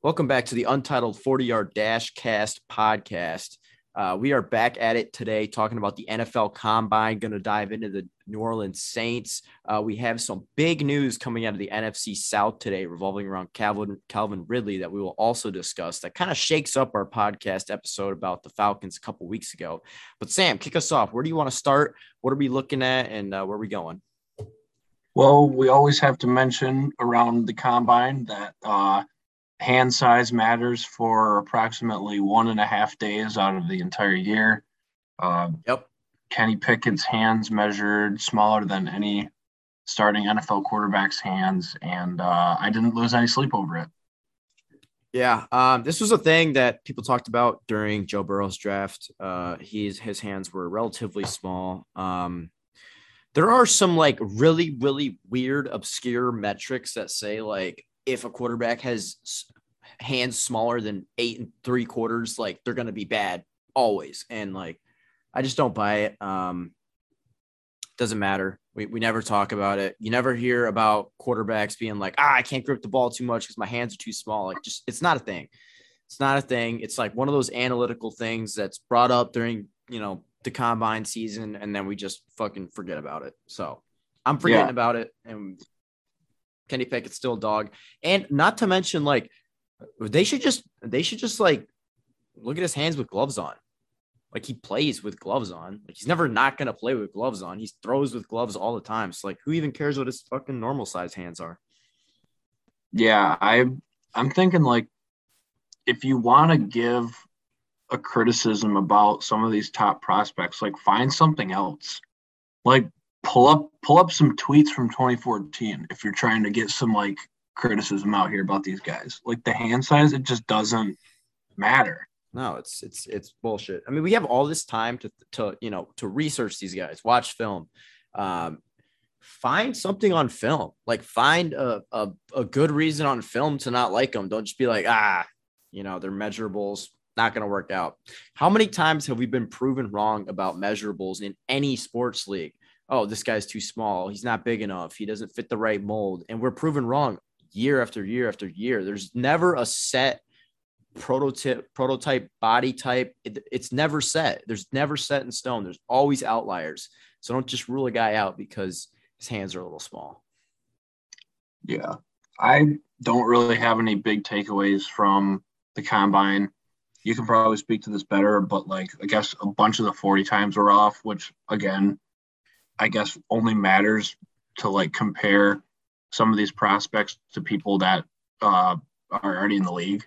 Welcome back to the Untitled 40 Yard Dash Cast podcast. Uh, we are back at it today talking about the NFL Combine. Going to dive into the New Orleans Saints. Uh, we have some big news coming out of the NFC South today, revolving around Calvin Calvin Ridley that we will also discuss. That kind of shakes up our podcast episode about the Falcons a couple weeks ago. But Sam, kick us off. Where do you want to start? What are we looking at, and uh, where are we going? Well, we always have to mention around the combine that uh, hand size matters for approximately one and a half days out of the entire year. Uh, yep. Kenny Pickett's hands measured smaller than any starting NFL quarterback's hands, and uh, I didn't lose any sleep over it. Yeah, um, this was a thing that people talked about during Joe Burrow's draft. Uh, he's his hands were relatively small. Um, there are some like really, really weird, obscure metrics that say like if a quarterback has hands smaller than eight and three quarters, like they're going to be bad always. And like, I just don't buy it. Um, doesn't matter. We, we never talk about it. You never hear about quarterbacks being like, ah, I can't grip the ball too much because my hands are too small. Like, just it's not a thing. It's not a thing. It's like one of those analytical things that's brought up during, you know, the combine season, and then we just fucking forget about it. So I'm forgetting yeah. about it. And Kenny Pickett's still a dog. And not to mention, like, they should just they should just like look at his hands with gloves on. Like he plays with gloves on. Like he's never not gonna play with gloves on. He throws with gloves all the time. So like who even cares what his fucking normal size hands are? Yeah, I I'm thinking like if you want to give a criticism about some of these top prospects, like find something else. Like pull up pull up some tweets from 2014 if you're trying to get some like criticism out here about these guys. Like the hand size, it just doesn't matter. No, it's it's it's bullshit. I mean, we have all this time to to you know to research these guys, watch film, um, find something on film. Like find a, a a good reason on film to not like them. Don't just be like ah, you know they're measurables, not going to work out. How many times have we been proven wrong about measurables in any sports league? Oh, this guy's too small. He's not big enough. He doesn't fit the right mold. And we're proven wrong year after year after year. There's never a set prototype prototype body type. It, it's never set. There's never set in stone. There's always outliers. So don't just rule a guy out because his hands are a little small. Yeah. I don't really have any big takeaways from the combine. You can probably speak to this better, but like I guess a bunch of the 40 times were off, which again, I guess only matters to like compare some of these prospects to people that uh, are already in the league.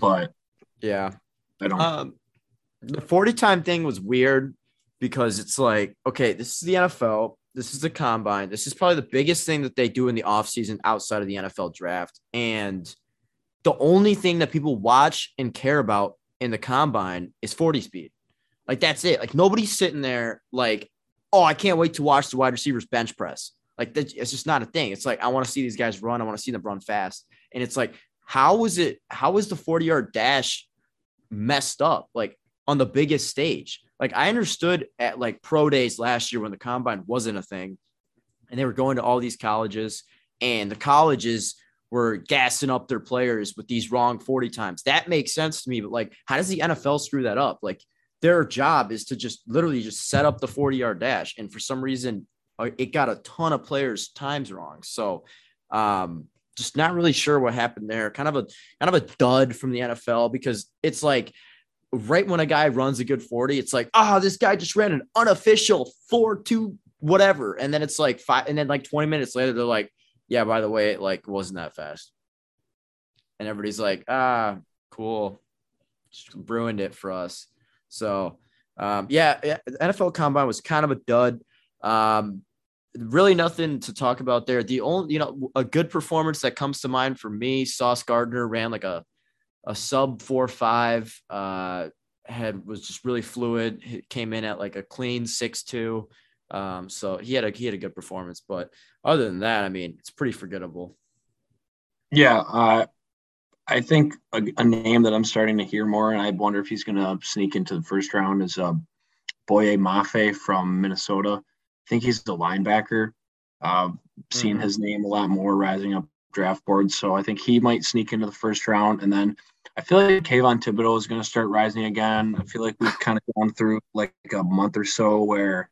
But yeah, I don't. Um, the 40 time thing was weird because it's like, okay, this is the NFL. This is the combine. This is probably the biggest thing that they do in the offseason outside of the NFL draft. And the only thing that people watch and care about in the combine is 40 speed. Like that's it. Like nobody's sitting there like, oh, I can't wait to watch the wide receivers bench press. Like it's just not a thing. It's like I want to see these guys run. I want to see them run fast. And it's like, how was it? How was the 40 yard dash messed up? Like on the biggest stage. Like I understood at like pro days last year when the combine wasn't a thing, and they were going to all these colleges, and the colleges were gassing up their players with these wrong 40 times. That makes sense to me. But like, how does the NFL screw that up? Like their job is to just literally just set up the 40 yard dash. And for some reason, it got a ton of players times wrong. So um, just not really sure what happened there. Kind of a kind of a dud from the NFL because it's like right when a guy runs a good 40, it's like, oh, this guy just ran an unofficial 4-2 whatever. And then it's like five, and then like 20 minutes later, they're like, yeah, by the way, it like wasn't that fast. And everybody's like, ah, cool. Just ruined it for us. So um, yeah, NFL combine was kind of a dud. Um, really nothing to talk about there. The only, you know, a good performance that comes to mind for me, Sauce Gardner ran like a a sub four five. Uh, had was just really fluid. He came in at like a clean six two. Um, so he had a he had a good performance, but other than that, I mean, it's pretty forgettable. Yeah, uh, I think a, a, name that I'm starting to hear more, and I wonder if he's going to sneak into the first round is uh, Boye Mafe from Minnesota. I think he's the linebacker. Uh, seeing mm-hmm. his name a lot more rising up draft boards. So I think he might sneak into the first round. And then I feel like Kayvon Thibodeaux is going to start rising again. I feel like we've kind of gone through like a month or so where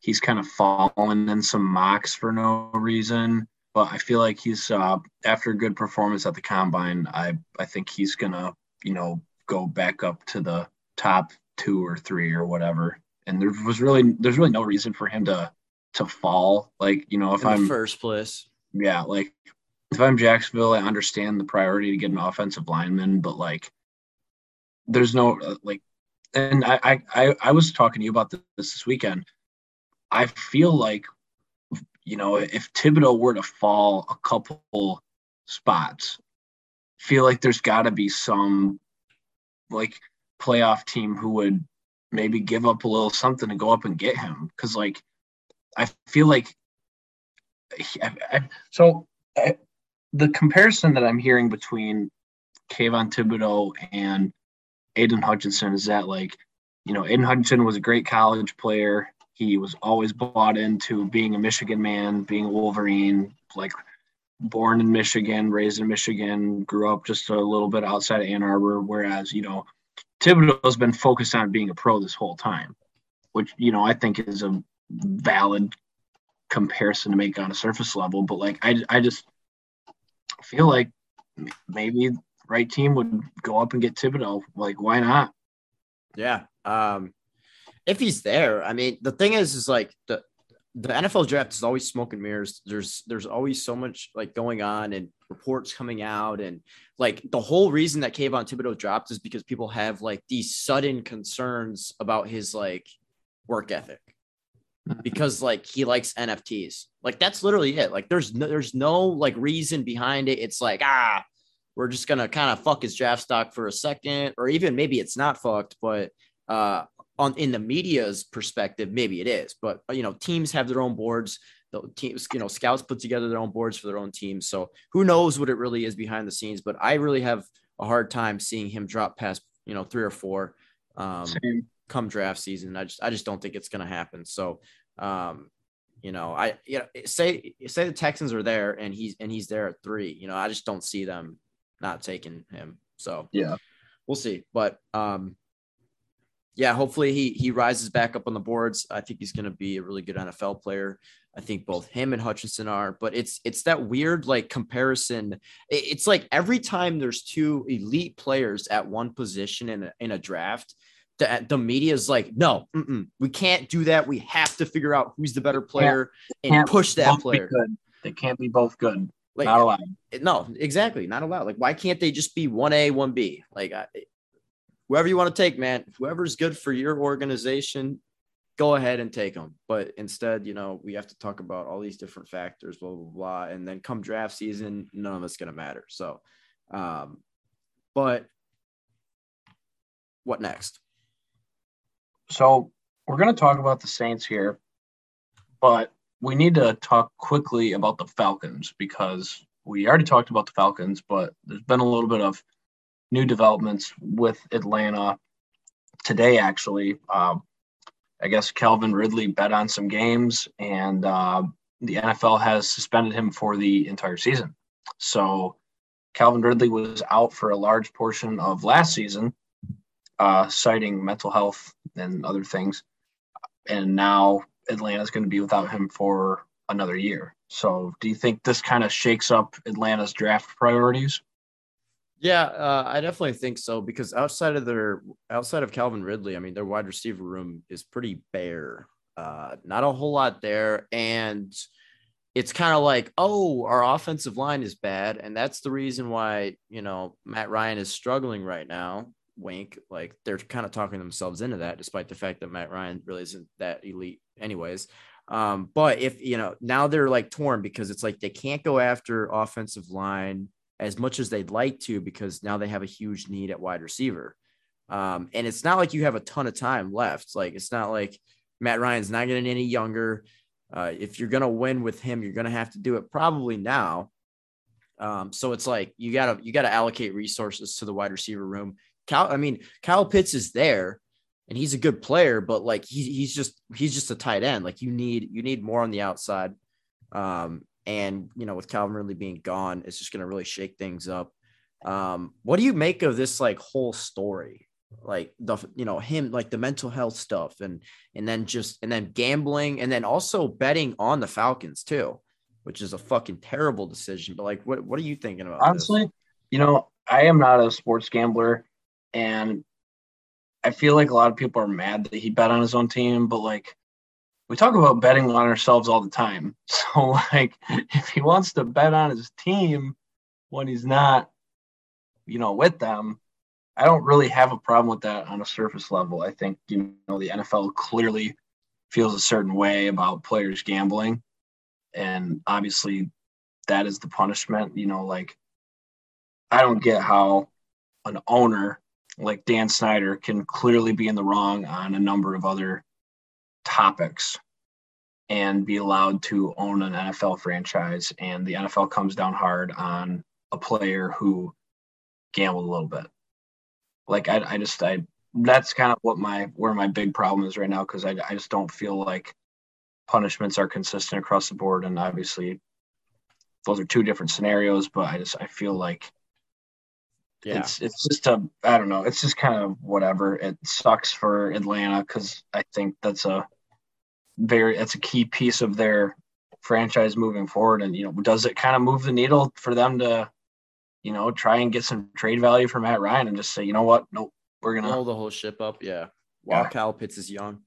he's kind of fallen in some mocks for no reason. But I feel like he's uh, after a good performance at the combine. I I think he's gonna you know go back up to the top two or three or whatever. And there was really there's really no reason for him to to fall. Like you know if I'm first place, yeah, like if I'm Jacksonville, I understand the priority to get an offensive lineman, but like, there's no uh, like, and I I I was talking to you about this this weekend. I feel like, you know, if Thibodeaux were to fall a couple spots, feel like there's got to be some like playoff team who would maybe give up a little something to go up and get him because like I feel like I, I, so I, the comparison that I'm hearing between Kayvon Thibodeaux and Aidan Hutchinson is that like, you know, Aidan Hutchinson was a great college player. He was always bought into being a Michigan man, being a Wolverine, like born in Michigan, raised in Michigan, grew up just a little bit outside of Ann Arbor. Whereas, you know, Thibodeaux has been focused on being a pro this whole time, which, you know, I think is a valid comparison to make on a surface level. But like, I, I just, feel like maybe right team would go up and get Thibodeaux. Like, why not? Yeah. Um, if he's there, I mean, the thing is, is like the the NFL draft is always smoke and mirrors. There's there's always so much like going on and reports coming out, and like the whole reason that Kayvon Thibodeaux dropped is because people have like these sudden concerns about his like work ethic because like he likes NFTs. Like that's literally it. Like there's no, there's no like reason behind it. It's like ah, we're just gonna kind of fuck his draft stock for a second, or even maybe it's not fucked, but uh, on in the media's perspective, maybe it is. But you know, teams have their own boards. The teams, you know, scouts put together their own boards for their own teams. So who knows what it really is behind the scenes? But I really have a hard time seeing him drop past you know three or four. Um, Same come draft season. I just I just don't think it's going to happen. So, um, you know, I you know say say the Texans are there and he's and he's there at three. You know, I just don't see them not taking him. So yeah, we'll see. But um, yeah, hopefully he he rises back up on the boards. I think he's going to be a really good NFL player. I think both him and Hutchinson are, but it's it's that weird like comparison. It's like every time there's two elite players at one position in a, in a draft, the, the media is like, no, we can't do that. We have to figure out who's the better player and push that player. They can't be both good. Like, not allowed. No, exactly, not allowed. Like, why can't they just be one A, one B? Like, I, whoever you want to take, man. Whoever's good for your organization, go ahead and take them. But instead, you know, we have to talk about all these different factors, blah blah blah, and then come draft season, none of it's gonna matter. So, um, but what next? So we're going to talk about the Saints here, but we need to talk quickly about the Falcons because we already talked about the Falcons, but there's been a little bit of new developments with Atlanta today, actually. Uh, I guess Calvin Ridley bet on some games, and uh, the NFL has suspended him for the entire season. So Calvin Ridley was out for a large portion of last season uh, citing mental health and other things. And now Atlanta's going to be without him for another year. So, do you think this kind of shakes up Atlanta's draft priorities? Yeah, uh, I definitely think so because outside of their outside of Calvin Ridley, I mean, their wide receiver room is pretty bare. Uh, not a whole lot there, and it's kind of like, oh, our offensive line is bad, and that's the reason why you know Matt Ryan is struggling right now wink. Like they're kind of talking themselves into that, despite the fact that Matt Ryan really isn't that elite, anyways. Um, but if you know now they're like torn because it's like they can't go after offensive line as much as they'd like to because now they have a huge need at wide receiver. Um, and it's not like you have a ton of time left. Like it's not like Matt Ryan's not getting any younger. Uh, if you're gonna win with him, you're gonna have to do it probably now. Um, so it's like you gotta you gotta allocate resources to the wide receiver room. Cal, I mean, Kyle Pitts is there and he's a good player, but like he, he's just he's just a tight end. Like you need you need more on the outside. Um, and you know, with Calvin Ridley being gone, it's just going to really shake things up. Um, what do you make of this like whole story? Like the you know him like the mental health stuff and and then just and then gambling and then also betting on the Falcons too, which is a fucking terrible decision. But like, what what are you thinking about? Honestly, this? you know, I am not a sports gambler, and I feel like a lot of people are mad that he bet on his own team, but like we talk about betting on ourselves all the time. So like if he wants to bet on his team when he's not, you know, with them, I don't really have a problem with that on a surface level. I think, you know, the NFL clearly feels a certain way about players gambling. And obviously that is the punishment, you know, like I don't get how an owner like Dan Snyder can clearly be in the wrong on a number of other topics and be allowed to own an NFL franchise. And the NFL comes down hard on a player who gambled a little bit. Like I, I just I that's kind of what my where my big problem is right now because I, I just don't feel like punishments are consistent across the board. And obviously those are two different scenarios, but I just I feel like yeah. it's it's just a I don't know, it's just kind of whatever. It sucks for Atlanta because I think that's a very that's a key piece of their franchise moving forward. And you know, does it kind of move the needle for them to, you know, try and get some trade value for Matt Ryan and just say, you know what, nope, we're gonna hold the whole ship up. Yeah, while yeah. Kyle Pitts is young.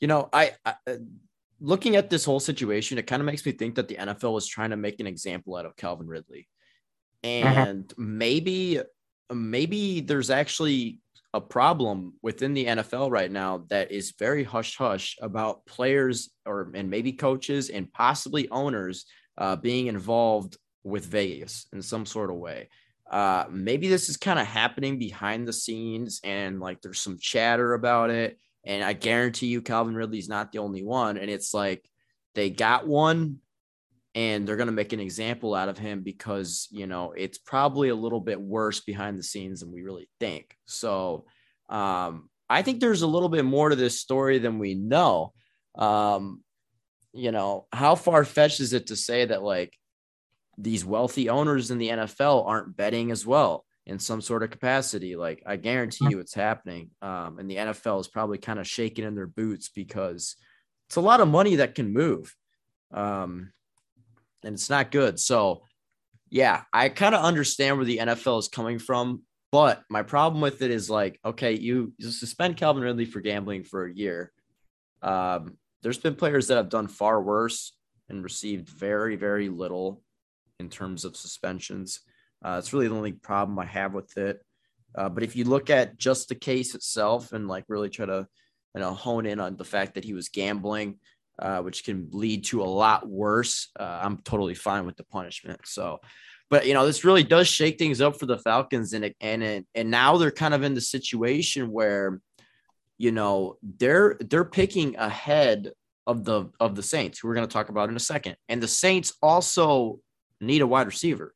You know, I, I uh, looking at this whole situation, it kind of makes me think that the NFL was trying to make an example out of Calvin Ridley, mm-hmm. and mm-hmm. maybe maybe there's actually a problem within the NFL right now that is very hush hush about players or and maybe coaches and possibly owners uh, being involved with Vegas in some sort of way. Uh, maybe this is kind of happening behind the scenes and like there's some chatter about it. And I guarantee you, Calvin Ridley's not the only one. And it's like they got one and they're going to make an example out of him because you know it's probably a little bit worse behind the scenes than we really think. So um, i think there's a little bit more to this story than we know. Um, you know how far-fetched is it to say that like these wealthy owners in the nfl aren't betting as well in some sort of capacity? Like i guarantee you it's happening. Um, and the nfl is probably kind of shaking in their boots because it's a lot of money that can move. Um, and it's not good. So, yeah, I kind of understand where the NFL is coming from, but my problem with it is like, okay, you, suspend Calvin Ridley for gambling for a year. Um, there's been players that have done far worse and received very, very little in terms of suspensions. Uh, it's really the only problem I have with it. Uh, but if you look at just the case itself and like really try to, you know, hone in on the fact that he was gambling, uh, which can lead to a lot worse. Uh, I'm totally fine with the punishment. So, but you know, this really does shake things up for the Falcons, and and it, and now they're kind of in the situation where, you know, they're they're picking ahead of the of the Saints, who we're going to talk about in a second, and the Saints also need a wide receiver.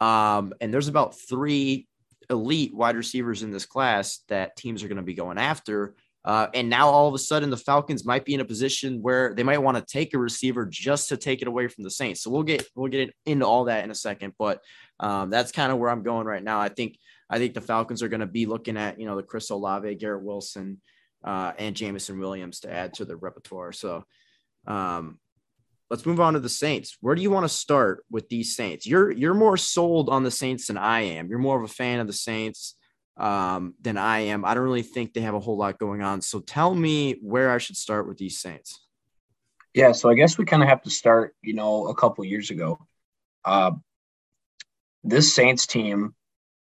Um, and there's about three elite wide receivers in this class that teams are going to be going after. Uh, and now all of a sudden, the Falcons might be in a position where they might want to take a receiver just to take it away from the Saints. So we'll get we'll get into all that in a second, but um, that's kind of where I'm going right now. I think I think the Falcons are going to be looking at you know the Chris Olave, Garrett Wilson, uh, and Jameson Williams to add to their repertoire. So um, let's move on to the Saints. Where do you want to start with these Saints? You're you're more sold on the Saints than I am. You're more of a fan of the Saints um, than I am. I don't really think they have a whole lot going on. So tell me where I should start with these Saints. Yeah, so I guess we kind of have to start, you know, a couple years ago. Uh, this Saints team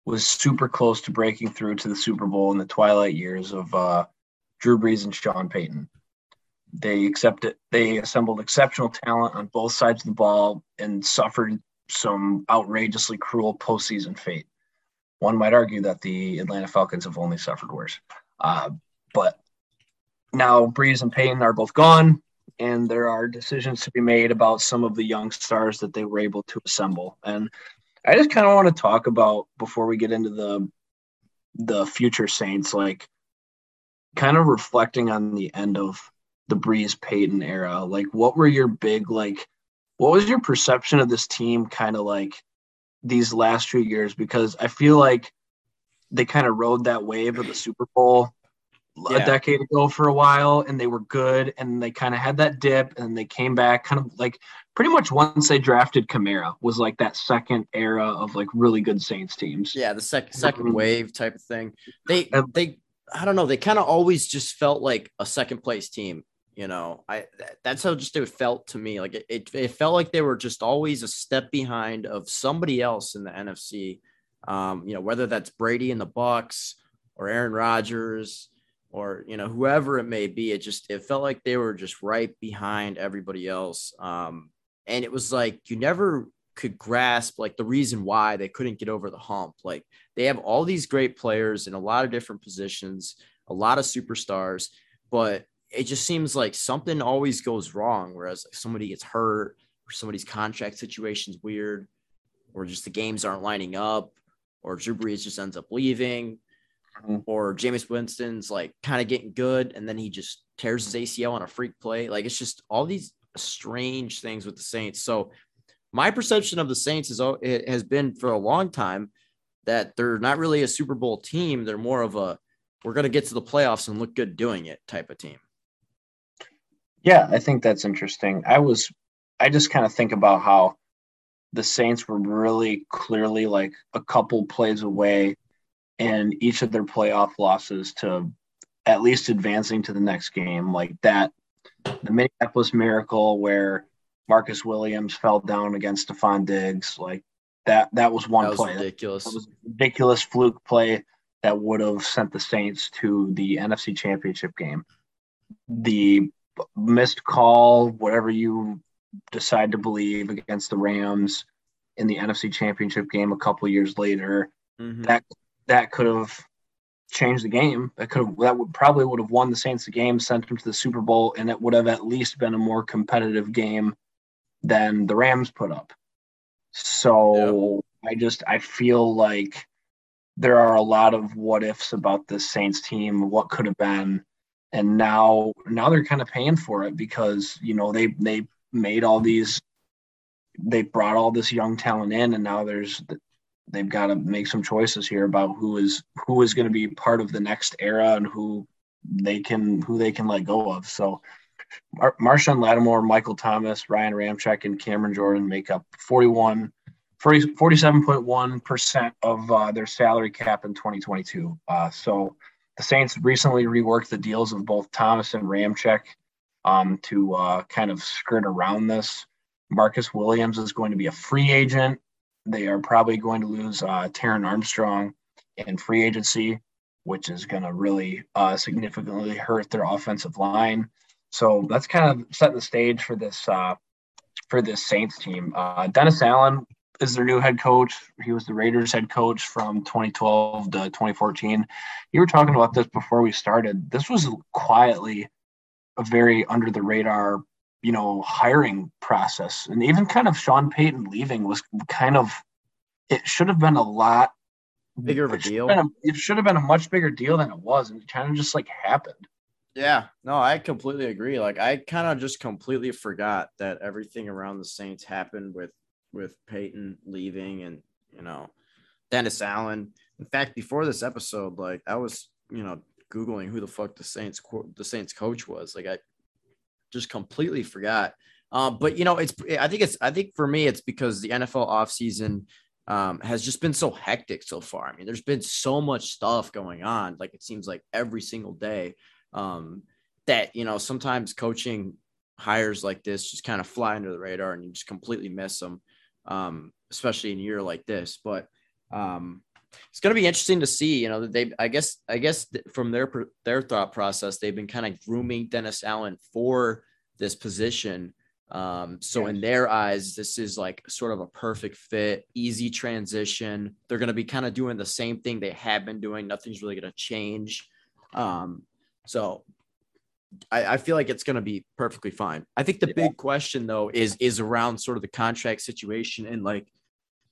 was super close to breaking through to the Super Bowl in the twilight years of uh, Drew Brees and Sean Payton. They accepted, they assembled exceptional talent on both sides of the ball and suffered some outrageously cruel postseason fate. One might argue that the Atlanta Falcons have only suffered worse. Uh, but now Brees and Payton are both gone, and there are decisions to be made about some of the young stars that they were able to assemble. And I just kind of want to talk about before we get into the the future Saints, like kind of reflecting on the end of the Brees Payton era. Like, what were your big like What was your perception of this team kind of like these last few years? Because I feel like they kind of rode that wave of the Super Bowl yeah. a decade ago for a while and they were good and they kind of had that dip and they came back kind of like pretty much once they drafted Kamara was like that second era of like really good Saints teams. Yeah, the second second mm-hmm. wave type of thing. They they I don't know, they kind of always just felt like a second place team. You know, I that's how just it felt to me. Like it, it, it felt like they were just always a step behind of somebody else in the NFC. Um, you know, whether that's Brady in the Bucs or Aaron Rodgers or you know whoever it may be it just it felt like they were just right behind everybody else um and it was like you never could grasp like the reason why they couldn't get over the hump like they have all these great players in a lot of different positions a lot of superstars but it just seems like something always goes wrong whereas like somebody gets hurt or somebody's contract situation's weird or just the games aren't lining up or Drew Brees just ends up leaving mm-hmm. or Jameis Winston's like kind of getting good and then he just tears his ACL on a freak play. Like it's just all these strange things with the Saints. So my perception of the Saints is it has been for a long time that they're not really a Super Bowl team. They're more of a we're going to get to the playoffs and look good doing it type of team. Yeah, I think that's interesting. I was I just kind of think about how the Saints were really clearly like a couple plays away and each of their playoff losses to at least advancing to the next game, like that, the Minneapolis Miracle where Marcus Williams fell down against Stefon Diggs, like that. That was one that was play. Ridiculous. That was ridiculous fluke play that would have sent the Saints to the NFC Championship game. The missed call, whatever you decide to believe, against the Rams in the NFC Championship game a couple years later. Mm-hmm. That that could have changed the game. That could have that would probably would have won the Saints the game, sent them to the Super Bowl, and it would have at least been a more competitive game than the Rams put up. So yeah. I just I feel like there are a lot of what ifs about this Saints team, what could have been, and now now they're kind of paying for it because you know they they made all these they brought all this young talent in and now there's they've got to make some choices here about who is who is going to be part of the next era and who they can who they can let go of. So Mar- Marshon Lattimore, Michael Thomas, Ryan Ramczyk, and Cameron Jordan make up 41, 40, 47.1% of uh, their salary cap in 2022. Uh, so the Saints recently reworked the deals of both Thomas and Ramczyk um, to uh, kind of skirt around this. Marcus Williams is going to be a free agent they are probably going to lose uh, Terron Armstrong in free agency, which is going to really uh, significantly hurt their offensive line. So that's kind of setting the stage for this uh, for this Saints team. Uh, Dennis Allen is their new head coach. He was the Raiders head coach from 2012 to 2014. You were talking about this before we started. This was quietly a very under the radar you know, hiring process. And even kind of Sean Payton leaving was kind of, it should have been a lot bigger of a deal. A, it should have been a much bigger deal than it was. And it kind of just like happened. Yeah, no, I completely agree. Like I kind of just completely forgot that everything around the Saints happened with with Payton leaving and you know Dennis Allen. In fact, before this episode, like I was you know googling who the fuck the Saints the Saints coach was. Like I just completely forgot. Um, but you know, it's I think it's I think for me it's because the NFL offseason um, has just been so hectic so far. I mean, there's been so much stuff going on. Like it seems like every single day um, that you know sometimes coaching hires like this just kind of fly under the radar and you just completely miss them, um, especially in a year like this. But um, it's going to be interesting to see. You know, they I guess I guess from their their thought process, they've been kind of grooming Dennis Allen for this position. Um, so yes. in their eyes, this is like sort of a perfect fit, easy transition. They're going to be kind of doing the same thing they have been doing. Nothing's really going to change. Um, so I, I, feel like it's going to be perfectly fine. I think the yeah. big question though is is around sort of the contract situation and like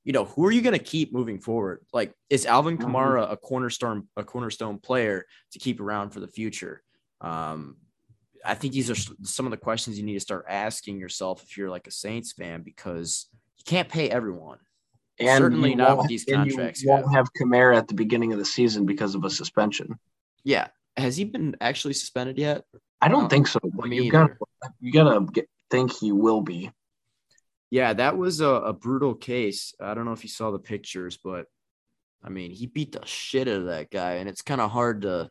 you know, who are you going to keep moving forward? Like, is Alvin mm-hmm. Kamara a cornerstone a cornerstone player to keep around for the future? Um, I think these are some of the questions you need to start asking yourself if you're like a Saints fan because you can't pay everyone. And certainly not with these contracts. You won't have Kamara at the beginning of the season because of a suspension. Yeah, has he been actually suspended yet? I don't think so. But you got you gotta get, think he will be. Yeah, that was a, a brutal case. I don't know if you saw the pictures, but I mean, he beat the shit out of that guy, and it's kind of hard to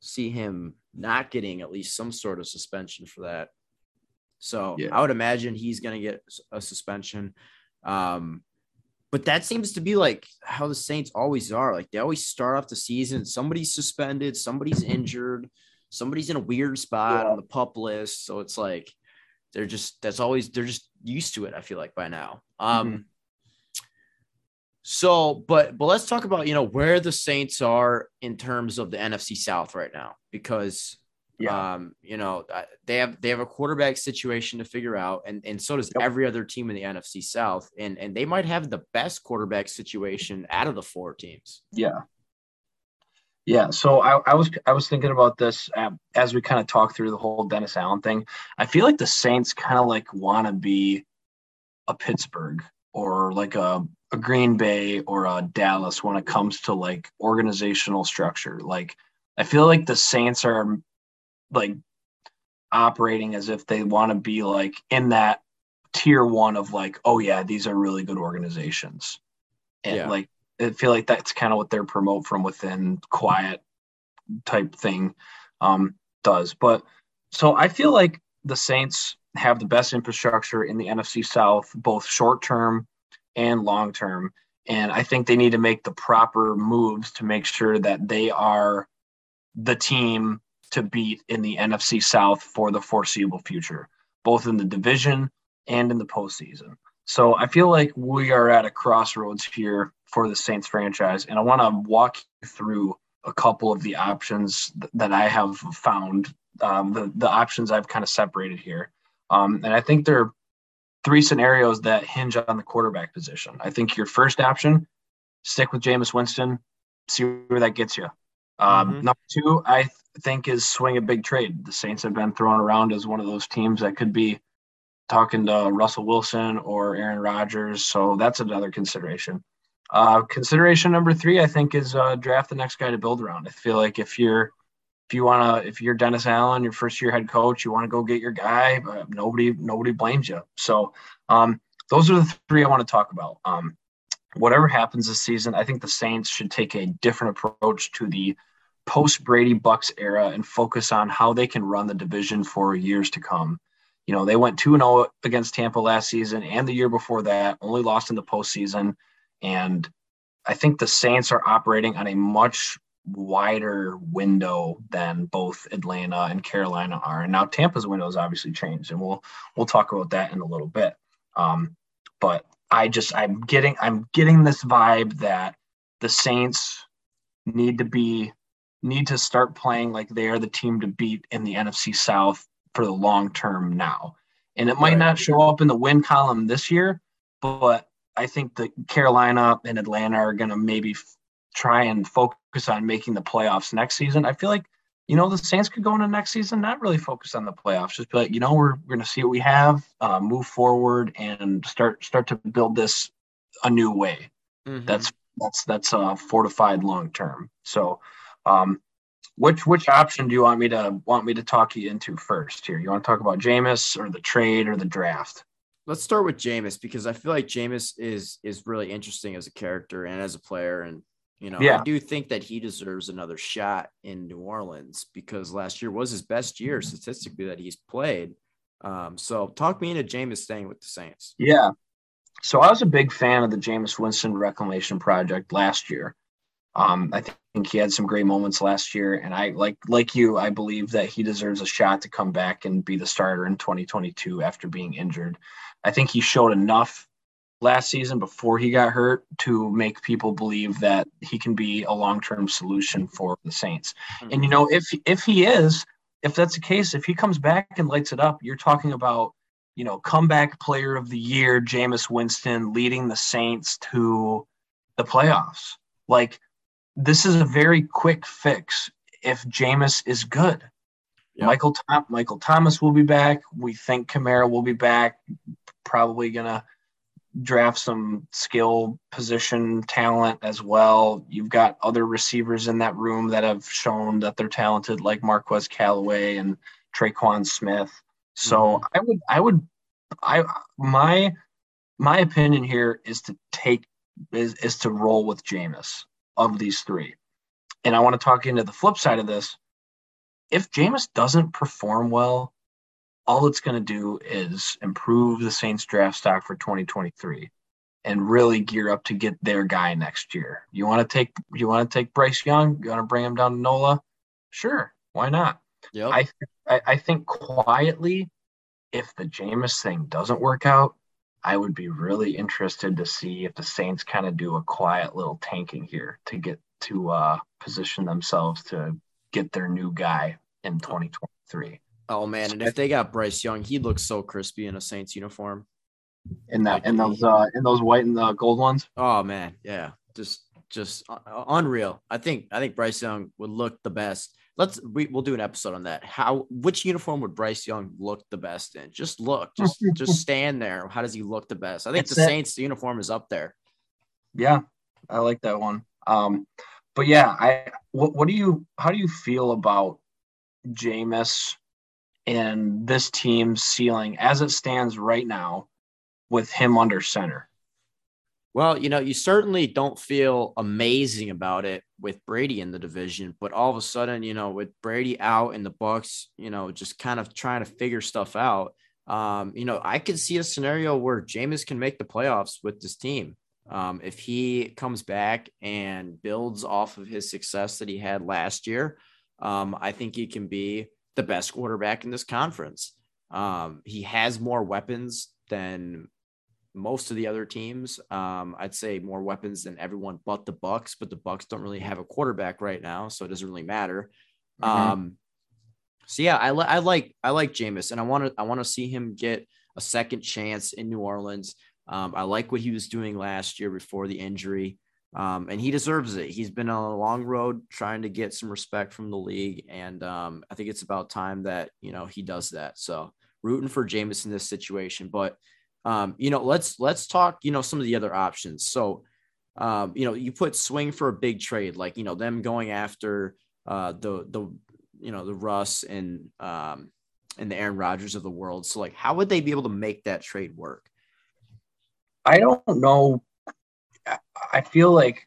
see him not getting at least some sort of suspension for that. So yeah. I would imagine he's to get a suspension. Um, but that seems to be like how the Saints always are. Like they always start off the season, somebody's suspended, somebody's injured, somebody's in a weird spot yeah. on the pup list. So it's like they're just that's always they're just used to it. I feel like by now. Um, mm-hmm. So, but but let's talk about you know where the Saints are in terms of the NFC South right now because yeah. um you know they have they have a quarterback situation to figure out and and so does yep. every other team in the NFC South and and they might have the best quarterback situation out of the four teams. Yeah. Yeah, so I, I was I was thinking about this um, as we kind of talk through the whole Dennis Allen thing. I feel like the Saints kind of like want to be a Pittsburgh or like a a Green Bay or a Dallas when it comes to like organizational structure. Like I feel like the Saints are like operating as if they want to be like in that tier one of like, oh yeah, these are really good organizations. And yeah. like I feel like that's kind of what they're promote from within quiet type thing um does. But so I feel like the Saints have the best infrastructure in the NFC South, both short term and long term. And I think they need to make the proper moves to make sure that they are the team to beat in the NFC South for the foreseeable future, both in the division and in the postseason. So I feel like we are at a crossroads here for the Saints franchise. And I want to walk you through a couple of the options that I have found, um, the, the options I've kind of separated here. Um, and I think there are three scenarios that hinge on the quarterback position. I think your first option, stick with Jameis Winston, see where that gets you. Um, mm-hmm. Number two, I think is swing a big trade. The Saints have been thrown around as one of those teams that could be talking to Russell Wilson or Aaron Rodgers. So that's another consideration. Uh, consideration number three, I think, is uh, draft the next guy to build around. I feel like if you're if you want to, if you're Dennis Allen, your first year head coach, you want to go get your guy. Nobody, nobody blames you. So um, those are the three I want to talk about. Um, whatever happens this season, I think the Saints should take a different approach to the post Brady Bucs era and focus on how they can run the division for years to come. You know, they went 2 0 against Tampa last season and the year before that, only lost in the postseason. And I think the Saints are operating on a much wider window than both Atlanta and Carolina are. And now Tampa's window has obviously changed, and we'll we'll talk about that in a little bit. Um, but I just I'm getting I'm getting this vibe that the Saints need to be need to start playing like they are the team to beat in the NFC South for the long term now. And it might right. not show up in the win column this year, but I think that Carolina and Atlanta are going to maybe try and focus on making the playoffs next season. I feel like, you know, the Saints could go into next season, not really focus on the playoffs, just be like, you know, we're, we're going to see what we have, uh, move forward and start, start to build this a new way. Mm-hmm. That's, that's, that's uh, fortified long-term. So, um, which, which option do you want me to want me to talk you into first here? You want to talk about Jameis or the trade or the draft? Let's start with Jameis because I feel like Jameis is is really interesting as a character and as a player, and you know, yeah. I do think that he deserves another shot in New Orleans because last year was his best year statistically that he's played. Um, so talk me into Jameis staying with the Saints. Yeah. So I was a big fan of the Jameis Winston Reclamation Project last year. Um, I think he had some great moments last year, and I like like you. I believe that he deserves a shot to come back and be the starter in 2022 after being injured. I think he showed enough last season before he got hurt to make people believe that he can be a long-term solution for the Saints. Mm-hmm. And you know, if if he is, if that's the case, if he comes back and lights it up, you're talking about, you know, comeback player of the year, Jameis Winston leading the Saints to the playoffs. Like this is a very quick fix if Jameis is good. Yep. Michael Tom- Michael Thomas will be back. We think Kamara will be back. Probably gonna draft some skill position talent as well. You've got other receivers in that room that have shown that they're talented, like Marquez Callaway and Tre'Quan Smith. So mm-hmm. I would, I would, I my my opinion here is to take is is to roll with Jameis of these three. And I want to talk into the flip side of this. If Jameis doesn't perform well, all it's going to do is improve the Saints draft stock for 2023 and really gear up to get their guy next year. You want to take you want to take Bryce Young, you want to bring him down to NOLA? Sure, why not? Yep. I, I I think quietly, if the Jameis thing doesn't work out, I would be really interested to see if the Saints kind of do a quiet little tanking here to get to uh, position themselves to get their new guy in 2023. Oh man, and if they got Bryce Young, he looks so crispy in a Saints uniform. In that, in those, uh, in those white and the gold ones. Oh man, yeah, just, just unreal. I think, I think Bryce Young would look the best. Let's, we, we'll do an episode on that. How, which uniform would Bryce Young look the best in? Just look, just, just stand there. How does he look the best? I think it's the Saints uniform is up there. Yeah, I like that one. Um, but yeah, I, what, what do you, how do you feel about Jameis? and this team's ceiling as it stands right now with him under center? Well, you know, you certainly don't feel amazing about it with Brady in the division, but all of a sudden, you know, with Brady out in the Bucs, you know, just kind of trying to figure stuff out. Um, you know, I could see a scenario where Jameis can make the playoffs with this team. Um, if he comes back and builds off of his success that he had last year, um, I think he can be the best quarterback in this conference. Um, he has more weapons than most of the other teams. Um, I'd say more weapons than everyone but the Bucs, but the Bucs don't really have a quarterback right now, so it doesn't really matter. Mm-hmm. Um, so yeah, I, li- I like I like Jameis, and I want to I want to see him get a second chance in New Orleans. Um, I like what he was doing last year before the injury. Um, and he deserves it. He's been on a long road trying to get some respect from the league, and um, I think it's about time that you know he does that. So rooting for Jameis in this situation, but um, you know let's let's talk you know some of the other options. So um, you know you put swing for a big trade, like you know them going after uh, the the you know the Russ and um, and the Aaron Rodgers of the world. So like, how would they be able to make that trade work? I don't know I feel like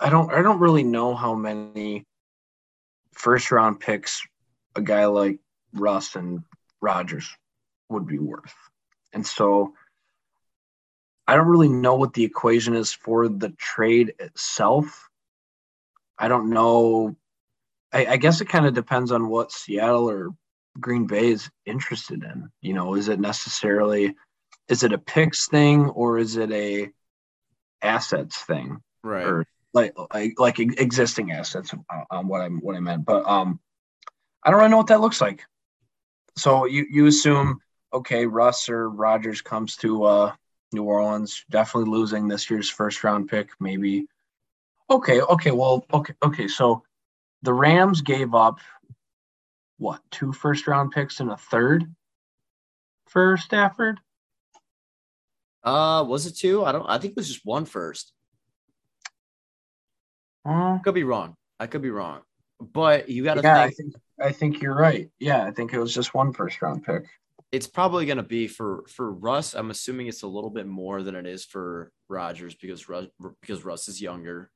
I don't I don't really know how many first round picks a guy like Russ and Rodgers would be worth. And so I don't really know what the equation is for the trade itself. I don't know. I, I guess it kind of depends on what Seattle or Green Bay is interested in. You know, is it necessarily is it a picks thing or is it a assets thing, right? Or like like, like existing assets on uh, um, what I'm what I meant, but um, I don't really know what that looks like. So you you assume okay, Russ or Rodgers comes to uh, New Orleans, definitely losing this year's first round pick, maybe. Okay, okay, well, okay, okay. So the Rams gave up what two first round picks and a third for Stafford. Uh, was it two? I don't. I think it was just one first. Uh, could be wrong. I could be wrong. But you got to yeah, think. I think I think you're right. Yeah, I think it was just one first round pick. It's probably going to be for for Russ. I'm assuming it's a little bit more than it is for Rodgers because Russ because Russ is younger.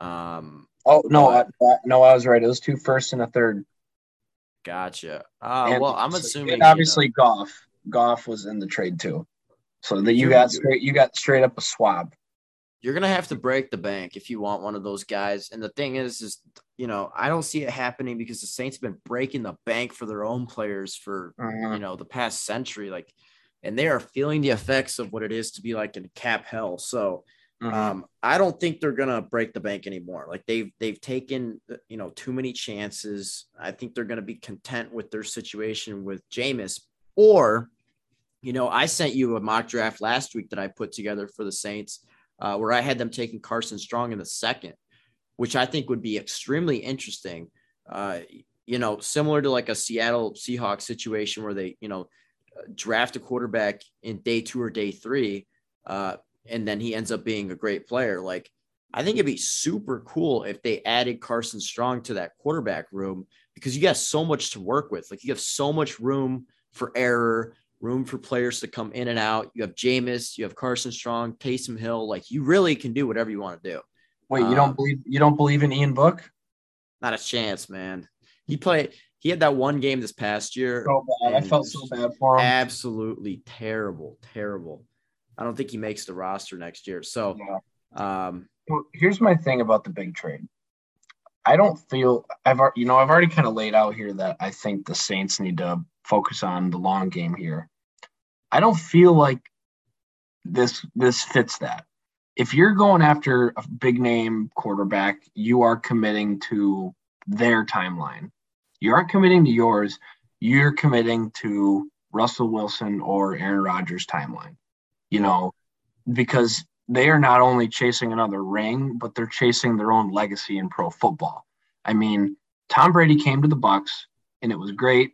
Um. Oh no, I, no, I was right. It was two first and a third. Gotcha. Uh, well, I'm assuming obviously you know, Goff. Goff was in the trade too. So that you got straight you got straight up a swab. You're gonna have to break the bank if you want one of those guys. And the thing is, is you know, I don't see it happening because the Saints have been breaking the bank for their own players for uh-huh. you know the past century. Like, and they are feeling the effects of what it is to be like in cap hell. So uh-huh. um, I don't think they're gonna break the bank anymore. Like they've they've taken you know too many chances. I think they're gonna be content with their situation with Jameis or you know, I sent you a mock draft last week that I put together for the Saints, uh, where I had them taking Carson Strong in the second, which I think would be extremely interesting. Uh, you know, similar to like a Seattle Seahawks situation where they, you know, draft a quarterback in day two or day three, uh, and then he ends up being a great player. Like, I think it'd be super cool if they added Carson Strong to that quarterback room because you got so much to work with. Like, you have so much room for error, room for players to come in and out. You have Jameis, you have Carson Strong, Taysom Hill. Like, you really can do whatever you want to do. Wait, you don't um, believe you don't believe in Ian Book? Not a chance, man. He played. He had that one game this past year. So bad. I felt so bad for him. Absolutely terrible, terrible. I don't think he makes the roster next year. So, yeah. um, here's my thing about the big trade. I don't feel I've you know I've already kind of laid out here that I think the Saints need to focus on the long game here. I don't feel like this this fits that if you're going after a big name quarterback, you are committing to their timeline. You aren't committing to yours. You're committing to Russell Wilson or Aaron Rodgers' timeline. You know, because they are not only chasing another ring, but they're chasing their own legacy in pro football. I mean, Tom Brady came to the Bucs and it was great.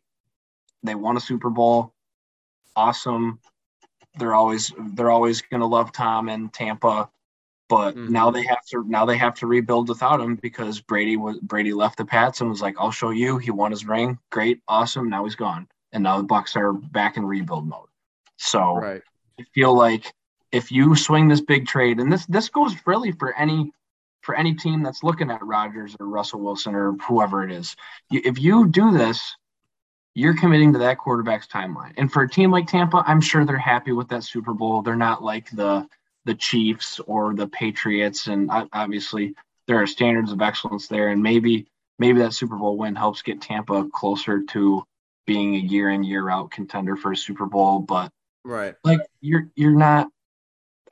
They won a Super Bowl. Awesome. They're always they're always going to love Tom and Tampa but mm-hmm. now they have to now they have to rebuild without him because Brady was Brady left the Pats and was like, "I'll show you." He won his ring. Great, awesome. Now he's gone, and now the Bucs are back in rebuild mode. So right. I feel like if you swing this big trade, and this this goes really for any for any team that's looking at Rodgers or Russell Wilson or whoever it is, if you do this, you're committing to that quarterback's timeline. And for a team like Tampa, I'm sure they're happy with that Super Bowl. They're not like the the Chiefs or the Patriots, and obviously there are standards of excellence there, and maybe maybe that Super Bowl win helps get Tampa closer to being a year in year out contender for a Super Bowl. But right, like you're you're not.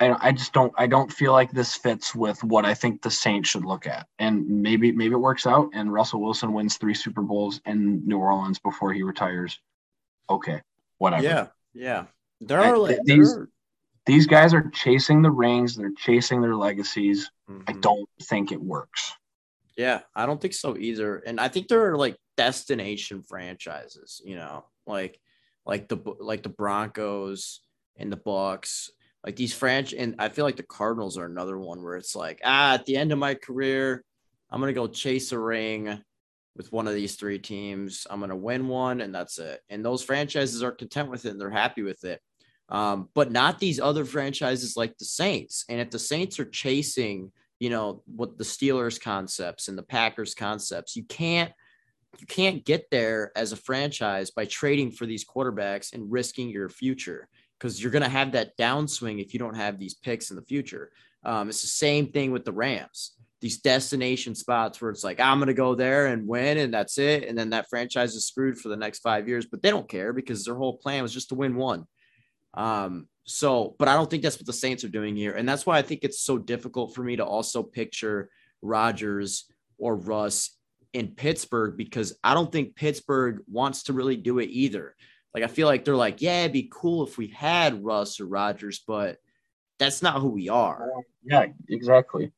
I, I just don't I don't feel like this fits with what I think the Saints should look at, and maybe maybe it works out, and Russell Wilson wins three Super Bowls in New Orleans before he retires. Okay, whatever. Yeah, yeah. There are like these. Are these guys are chasing the rings, they're chasing their legacies. Mm-hmm. I don't think it works. Yeah, I don't think so either. And I think there are like destination franchises, you know, like like the like the Broncos and the Bucs, like these franchise. And I feel like the Cardinals are another one where it's like, ah, at the end of my career, I'm gonna go chase a ring with one of these three teams. I'm gonna win one, and that's it. And those franchises are content with it; and they're happy with it um, but not these other franchises like the Saints. And if the Saints are chasing, you know, what the Steelers concepts and the Packers concepts, you can't you can't get there as a franchise by trading for these quarterbacks and risking your future because you're going to have that downswing if you don't have these picks in the future. Um, it's the same thing with the Rams. These destination spots where it's like, I'm going to go there and win, and that's it. And then that franchise is screwed for the next five years, but they don't care because their whole plan was just to win one. Um, so, but I don't think that's what the Saints are doing here. And that's why I think it's so difficult for me to also picture Rodgers or Russ in Pittsburgh because I don't think Pittsburgh wants to really do it either. Like, I feel like they're like, yeah, it'd be cool if we had Russ or Rodgers, but that's not who we are. Yeah, exactly.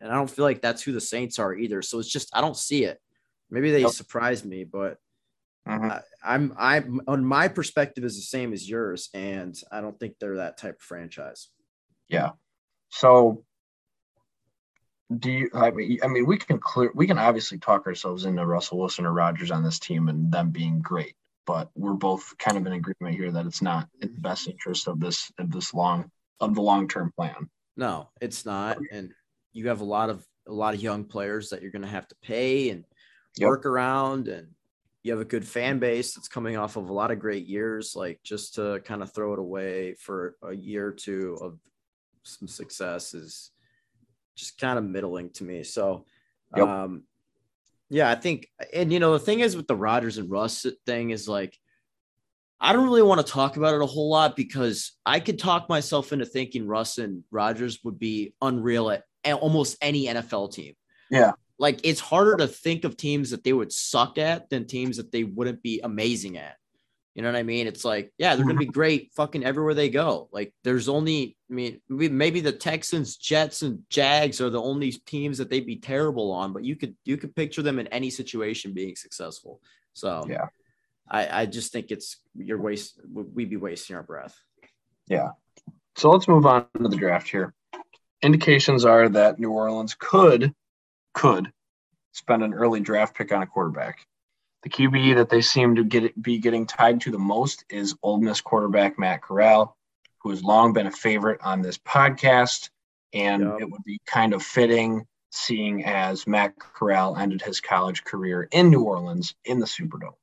And I don't feel like that's who the Saints are either. So it's just, I don't see it. Maybe they yep. surprise me, but Mm-hmm. I'm I'm on my perspective is the same as yours, and I don't think they're that type of franchise. Yeah. So do you I mean I mean we can clear we can obviously talk ourselves into Russell Wilson or Rodgers on this team and them being great, but we're both kind of in agreement here that it's not in the best interest of this of this long of the long term plan. No, it's not. And you have a lot of a lot of young players that you're gonna have to pay and yep. work around and you have a good fan base that's coming off of a lot of great years like just to kind of throw it away for a year or two of some success is just kind of middling to me so yep. um yeah i think and you know the thing is with the rodgers and russ thing is like i don't really want to talk about it a whole lot because i could talk myself into thinking russ and rodgers would be unreal at almost any nfl team yeah like it's harder to think of teams that they would suck at than teams that they wouldn't be amazing at. You know what I mean? It's like, yeah, they're gonna be mm-hmm. great fucking everywhere they go. Like, there's only, I mean, maybe the Texans, Jets, and Jags are the only teams that they'd be terrible on, but you could you could picture them in any situation being successful. So yeah, I I just think it's you're waste we'd be wasting our breath. Yeah. So let's move on to the draft here. Indications are that New Orleans could could spend an early draft pick on a quarterback. The QB that they seem to get be getting tied to the most is Ole Miss quarterback Matt Corral, who has long been a favorite on this podcast, and yep. it would be kind of fitting seeing as Matt Corral ended his college career in New Orleans in the Superdome.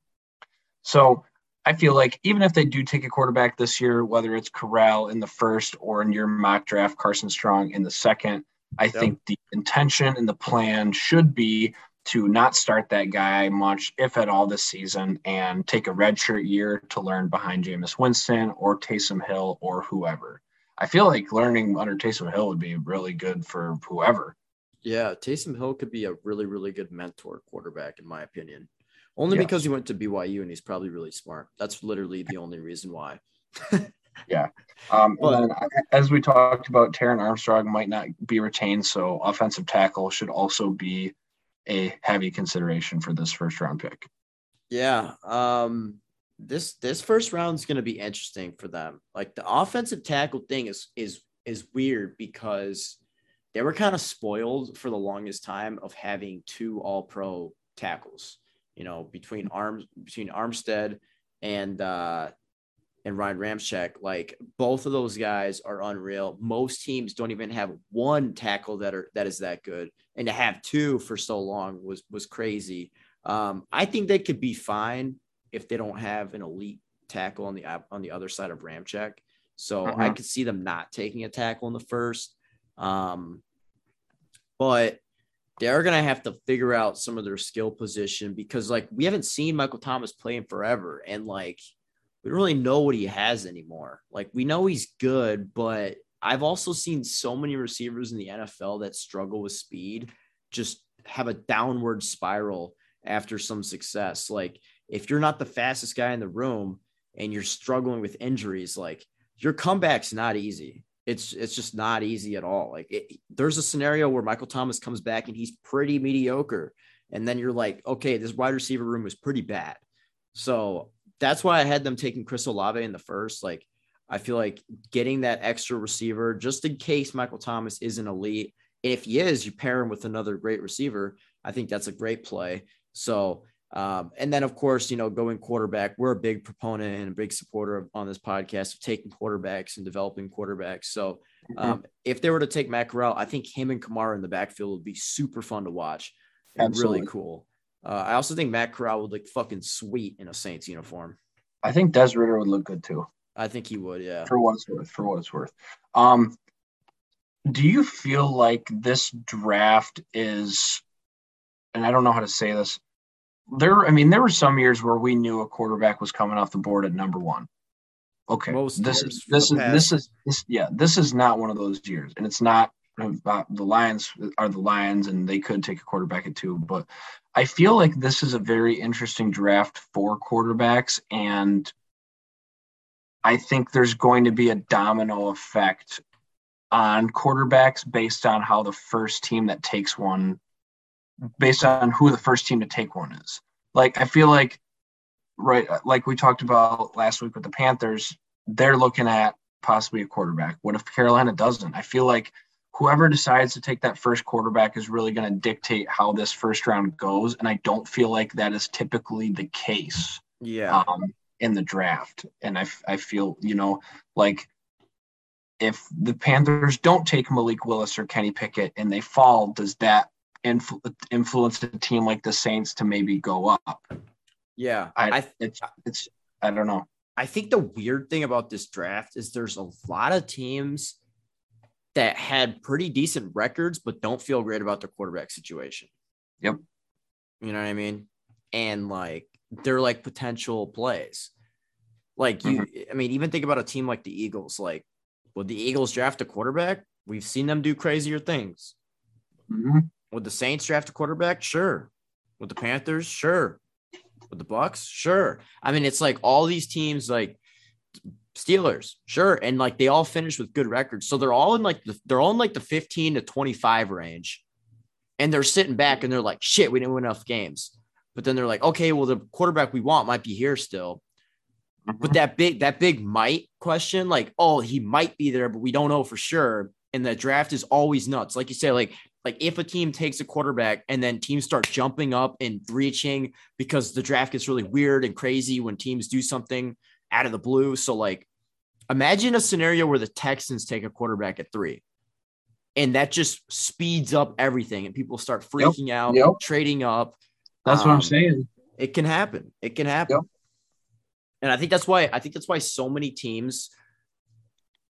So I feel like even if they do take a quarterback this year, whether it's Corral in the first or in your mock draft, Carson Strong in the second, I yep. think the intention and the plan should be to not start that guy much, if at all, this season and take a redshirt year to learn behind Jameis Winston or Taysom Hill or whoever. I feel like learning under Taysom Hill would be really good for whoever. Yeah, Taysom Hill could be a really, really good mentor quarterback, in my opinion. Only yes. because he went to BYU and he's probably really smart. That's literally the only reason why. yeah. Um, but, as we talked about, Terron Armstead might not be retained, so offensive tackle should also be a heavy consideration for this first round pick. Yeah. Um, this this first round is going to be interesting for them. Like the offensive tackle thing is is is weird because they were kind of spoiled for the longest time of having two all pro tackles, you know, between arms between Armstead and uh and Ryan Ramczyk, like both of those guys are unreal. Most teams don't even have one tackle that are that is that good, and to have two for so long was was crazy. Um, I think they could be fine if they don't have an elite tackle on the on the other side of Ramczyk. So uh-huh. I could see them not taking a tackle in the first. Um, but they're gonna have to figure out some of their skill position because like we haven't seen Michael Thomas play in forever, and like we don't really know what he has anymore. Like we know he's good, but I've also seen so many receivers in the NFL that struggle with speed just have a downward spiral after some success. Like if you're not the fastest guy in the room and you're struggling with injuries, like your comeback's not easy. It's it's just not easy at all. Like it, there's a scenario where Michael Thomas comes back and he's pretty mediocre, and then you're like, okay, this wide receiver room is pretty bad. So that's why I had them taking Chris Olave in the first. Like, I feel like getting that extra receiver just in case Michael Thomas isn't elite. If he is, you pair him with another great receiver. I think that's a great play. So, um, and then of course, you know, going quarterback, we're a big proponent and a big supporter of, on this podcast of taking quarterbacks and developing quarterbacks. So, mm-hmm. um, mm-hmm. if they were to take Matt Corral, I think him and Kamara in the backfield would be super fun to watch and Absolutely. really cool. Uh, I also think Matt Corral would look fucking sweet in a Saints uniform. I think Des Ridder would look good too. I think he would, yeah. For what it's worth. For what it's worth. Um, do you feel like this draft is, and I don't know how to say this. There, I mean, there were some years where we knew a quarterback was coming off the board at number one. Okay, Most this is this is this is this yeah this is not one of those years, and it's not the Lions are the Lions, and they could take a quarterback at two. But I feel like this is a very interesting draft for quarterbacks, and I think there's going to be a domino effect on quarterbacks based on how the first team that takes one, based on who the first team to take one is. Like I feel like, right, like we talked about last week with the Panthers, they're looking at possibly a quarterback. What if Carolina doesn't? I feel like whoever decides to take that first quarterback is really going to dictate how this first round goes. And I don't feel like that is typically the case. Yeah. Um, in the draft. And I, I feel, you know, like if the Panthers don't take Malik Willis or Kenny Pickett and they fall, does that influ- influence a team like the Saints to maybe go up? Yeah. I, I it's, it's, I don't know. I think the weird thing about this draft is there's a lot of teams that had pretty decent records, but don't feel great about their quarterback situation. Yep. You know what I mean? And like they're like potential plays. Like you, mm-hmm. I mean, even think about a team like the Eagles. Like, would the Eagles draft a quarterback? We've seen them do crazier things. Mm-hmm. Would the Saints draft a quarterback? Sure. Would the Panthers? Sure. With the Bucs, sure. I mean, it's like all these teams, like Steelers, sure, and like they all finished with good records, so they're all in like the, they're all in like the fifteen to twenty five range, and they're sitting back and they're like, shit, we didn't win enough games. But then they're like, okay, well, the quarterback we want might be here still. But Mm-hmm. that big that big might question, like, oh, he might be there, but we don't know for sure. And the draft is always nuts. Like you say, like like if a team takes a quarterback and then teams start jumping up and reaching because the draft gets really weird and crazy when teams do something out of the blue. So like imagine a scenario where the Texans take a quarterback at three. And that just speeds up everything and people start freaking out, Yep. trading up. That's what Um, I'm saying. It can happen. It can happen. Yep. And I think that's why I think that's why so many teams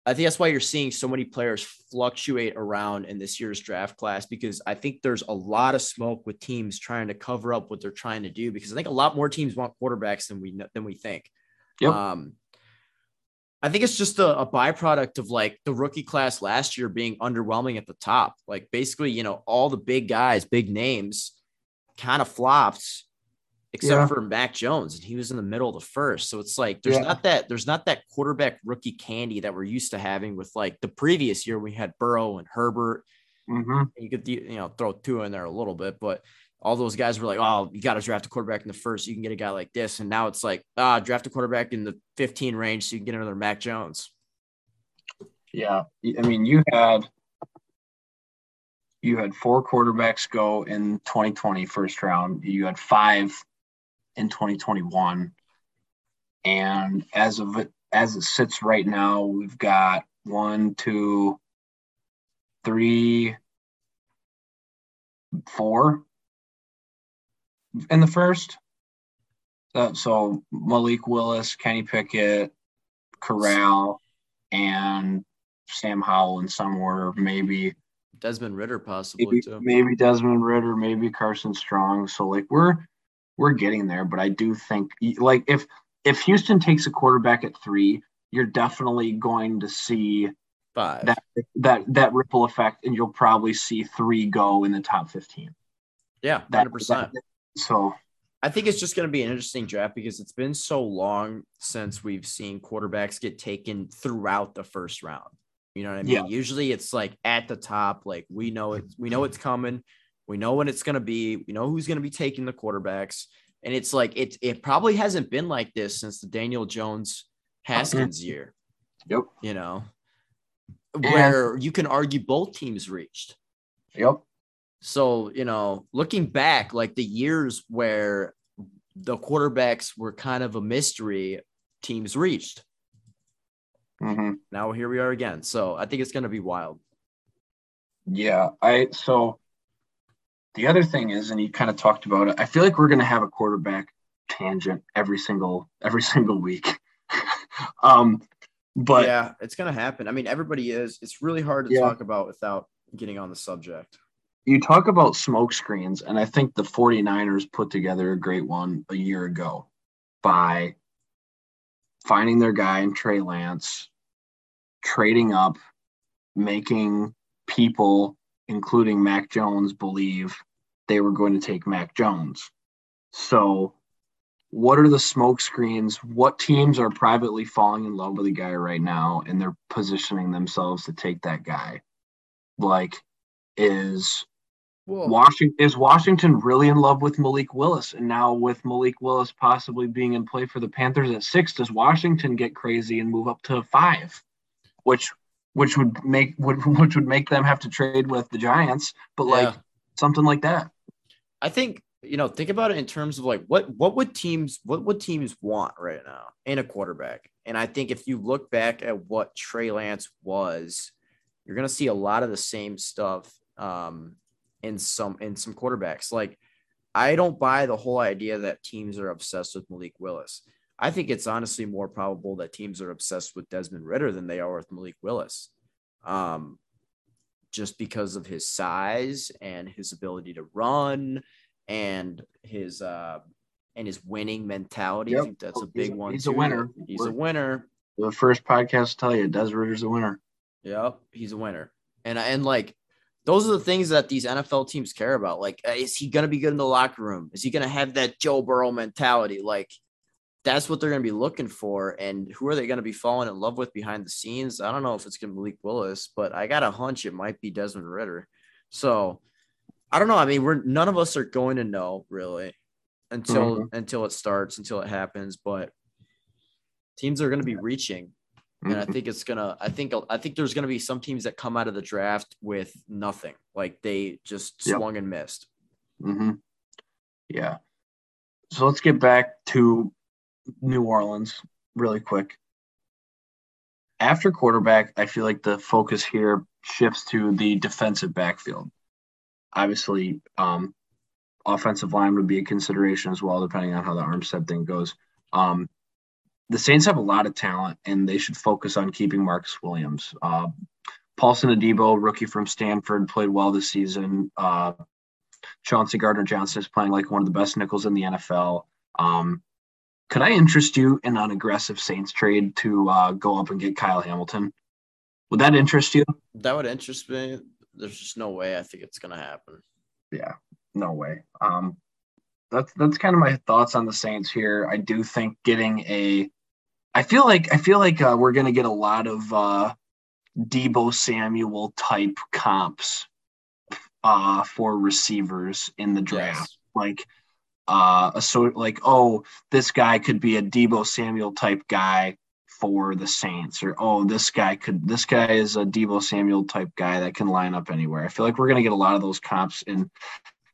I think that's why you're seeing so many players fluctuate around in this year's draft class because I think there's a lot of smoke with teams trying to cover up what they're trying to do because I think a lot more teams want quarterbacks than we than we think. Yep. Um, I think it's just a, a byproduct of like the rookie class last year being underwhelming at the top. Like basically, you know, all the big guys, big names kind of flopped except Yeah. for Mac Jones, and he was in the middle of the first. So it's like there's Yeah. not that there's not that quarterback rookie candy that we're used to having with like the previous year we had Burrow and Herbert. hmm You could you know throw two in there a little bit, but all those guys were like, oh, you got to draft a quarterback in the first. You can get a guy like this, and now it's like, ah, draft a quarterback in the 15 range so you can get another Mac Jones. Yeah, I mean, you had you had four quarterbacks go in 2020 first round. You had five in 2021, and as of it as it sits right now, we've got one, two, three, four in the first. Uh, so Malik Willis, Kenny Pickett, Corral, and Sam Howell in some order, maybe Desmond Ridder possibly maybe, too. maybe Desmond Ridder, maybe Carson Strong. So like we're we're getting there, but I do think like if if Houston takes a quarterback at three, you're definitely going to see Five. that that that ripple effect, and you'll probably see three go in the top fifteen. yeah, 100%. that- so I think it's just going to be an interesting draft because it's been so long since we've seen quarterbacks get taken throughout the first round. You know what I mean? Yeah. Usually it's like at the top, like we know it, we know it's coming, we know when it's going to be, we know who's going to be taking the quarterbacks, and it's like it it probably hasn't been like this since the Daniel Jones Haskins mm-hmm. year. Yep. You know, where you can argue both teams reached. yep. So, you know, looking back, like the years where the quarterbacks were kind of a mystery, teams reached. hmm Now here we are again. So I think it's going to be wild. Yeah, I so the other thing is, and you kind of talked about it. I feel like we're going to have a quarterback tangent every single every single week. um, but yeah, it's going to happen. I mean, everybody is. It's really hard to Yeah. talk about without getting on the subject. You talk about smoke screens, and I think the 49ers put together a great one a year ago by finding their guy in Trey Lance, trading up, making people, including Mac Jones, believe they were going to take Mac Jones. So, what are the smoke screens? What teams are privately falling in love with a guy right now and they're positioning themselves to take that guy? Like, is Washington is Washington really in love with Malik Willis, and now with Malik Willis possibly being in play for the Panthers at six, does Washington get crazy and move up to five, which which would make would which would make them have to trade with the Giants, but like something like that. I think you know, think about it in terms of like what what would teams what would teams want right now in a quarterback? And I think if you look back at what Trey Lance was, you're gonna see a lot of the same stuff um, in some in some quarterbacks. Like I don't buy the whole idea that teams are obsessed with Malik Willis. I think it's honestly more probable that teams are obsessed with Desmond Ridder than they are with Malik Willis. Um, just because of his size and his ability to run and his uh and his winning mentality. I think that's a He's big a- one. he's a winner. He's a We're- winner. The first podcast tell you Des Ridder's a winner. Yep, he's a winner. And and like those are the things that these NFL teams care about. Like, uh, is he going to be good in the locker room? Is he going to have that Joe Burrow mentality? Like, that's what they're going to be looking for. And who are they going to be falling in love with behind the scenes? I don't know if it's going to be Malik Willis, but I got a hunch it might be Desmond Ridder. So I don't know. I mean, we're none of us are going to know really until mm-hmm. until it starts, until it happens. But teams are going to be reaching and I mm-hmm. think it's gonna. I think. I think there's gonna be some teams that come out of the draft with nothing, like they just yep. swung and missed. Mm-hmm. Yeah. So let's get back to New Orleans really quick. After quarterback, I feel like the focus here shifts to the defensive backfield. Obviously, um, offensive line would be a consideration as well, depending on how the Armstead thing goes. Um, the Saints have a lot of talent, and they should focus on keeping Marcus Williams. Uh, Paulson Adebo, rookie from Stanford, played well this season. Uh, Chauncey Gardner Johnson is playing like one of the best nickels in the NFL. Um, could I interest you in an aggressive Saints trade to uh, go up and get Kyle Hamilton? Would that interest you? That would interest me. There's just no way I think it's going to happen. Yeah, no way. Um, that's that's kind of my thoughts on the Saints here. I do think getting a I feel like I feel like uh, we're gonna get a lot of uh, Deebo Samuel type comps uh, for receivers in the draft. Yes. Like uh, a sort like oh this guy could be a Deebo Samuel type guy for the Saints, or oh this guy could this guy is a Deebo Samuel type guy that can line up anywhere. I feel like we're gonna get a lot of those comps in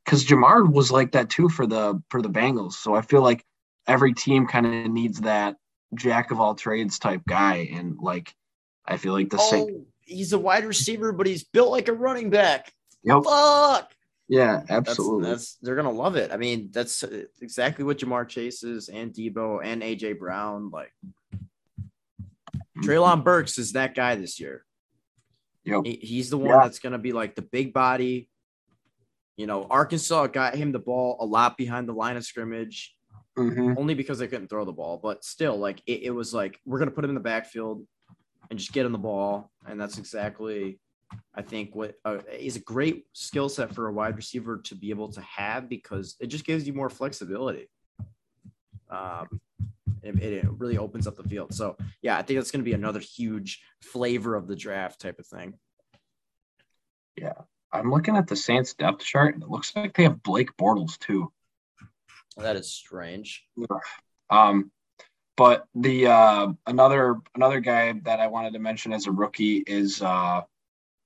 because Ja'Marr was like that too for the for the Bengals. So I feel like every team kind of needs that jack of all trades type guy, and like I feel like the oh, same. He's a wide receiver, but he's built like a running back. Yep. Fuck. Yeah, absolutely. That's, that's, they're gonna love it. I mean, that's exactly what Ja'Marr Chase is, and Deebo, and AJ Brown. Like mm-hmm. Treylon Burks is that guy this year. Yep. He, he's the one yeah. that's gonna be like the big body. You know, Arkansas got him the ball a lot behind the line of scrimmage mm-hmm. only because they couldn't throw the ball. But still, like it, it was like we're gonna put him in the backfield and just get him the ball, and that's exactly I think what uh, is a great skill set for a wide receiver to be able to have because it just gives you more flexibility. Um, it, it really opens up the field. So yeah, I think that's going to be another huge flavor of the draft type of thing. Yeah, I'm looking at the Saints depth chart, and it looks like they have Blake Bortles too. That is strange. Um, but the uh, another another guy that I wanted to mention as a rookie is uh,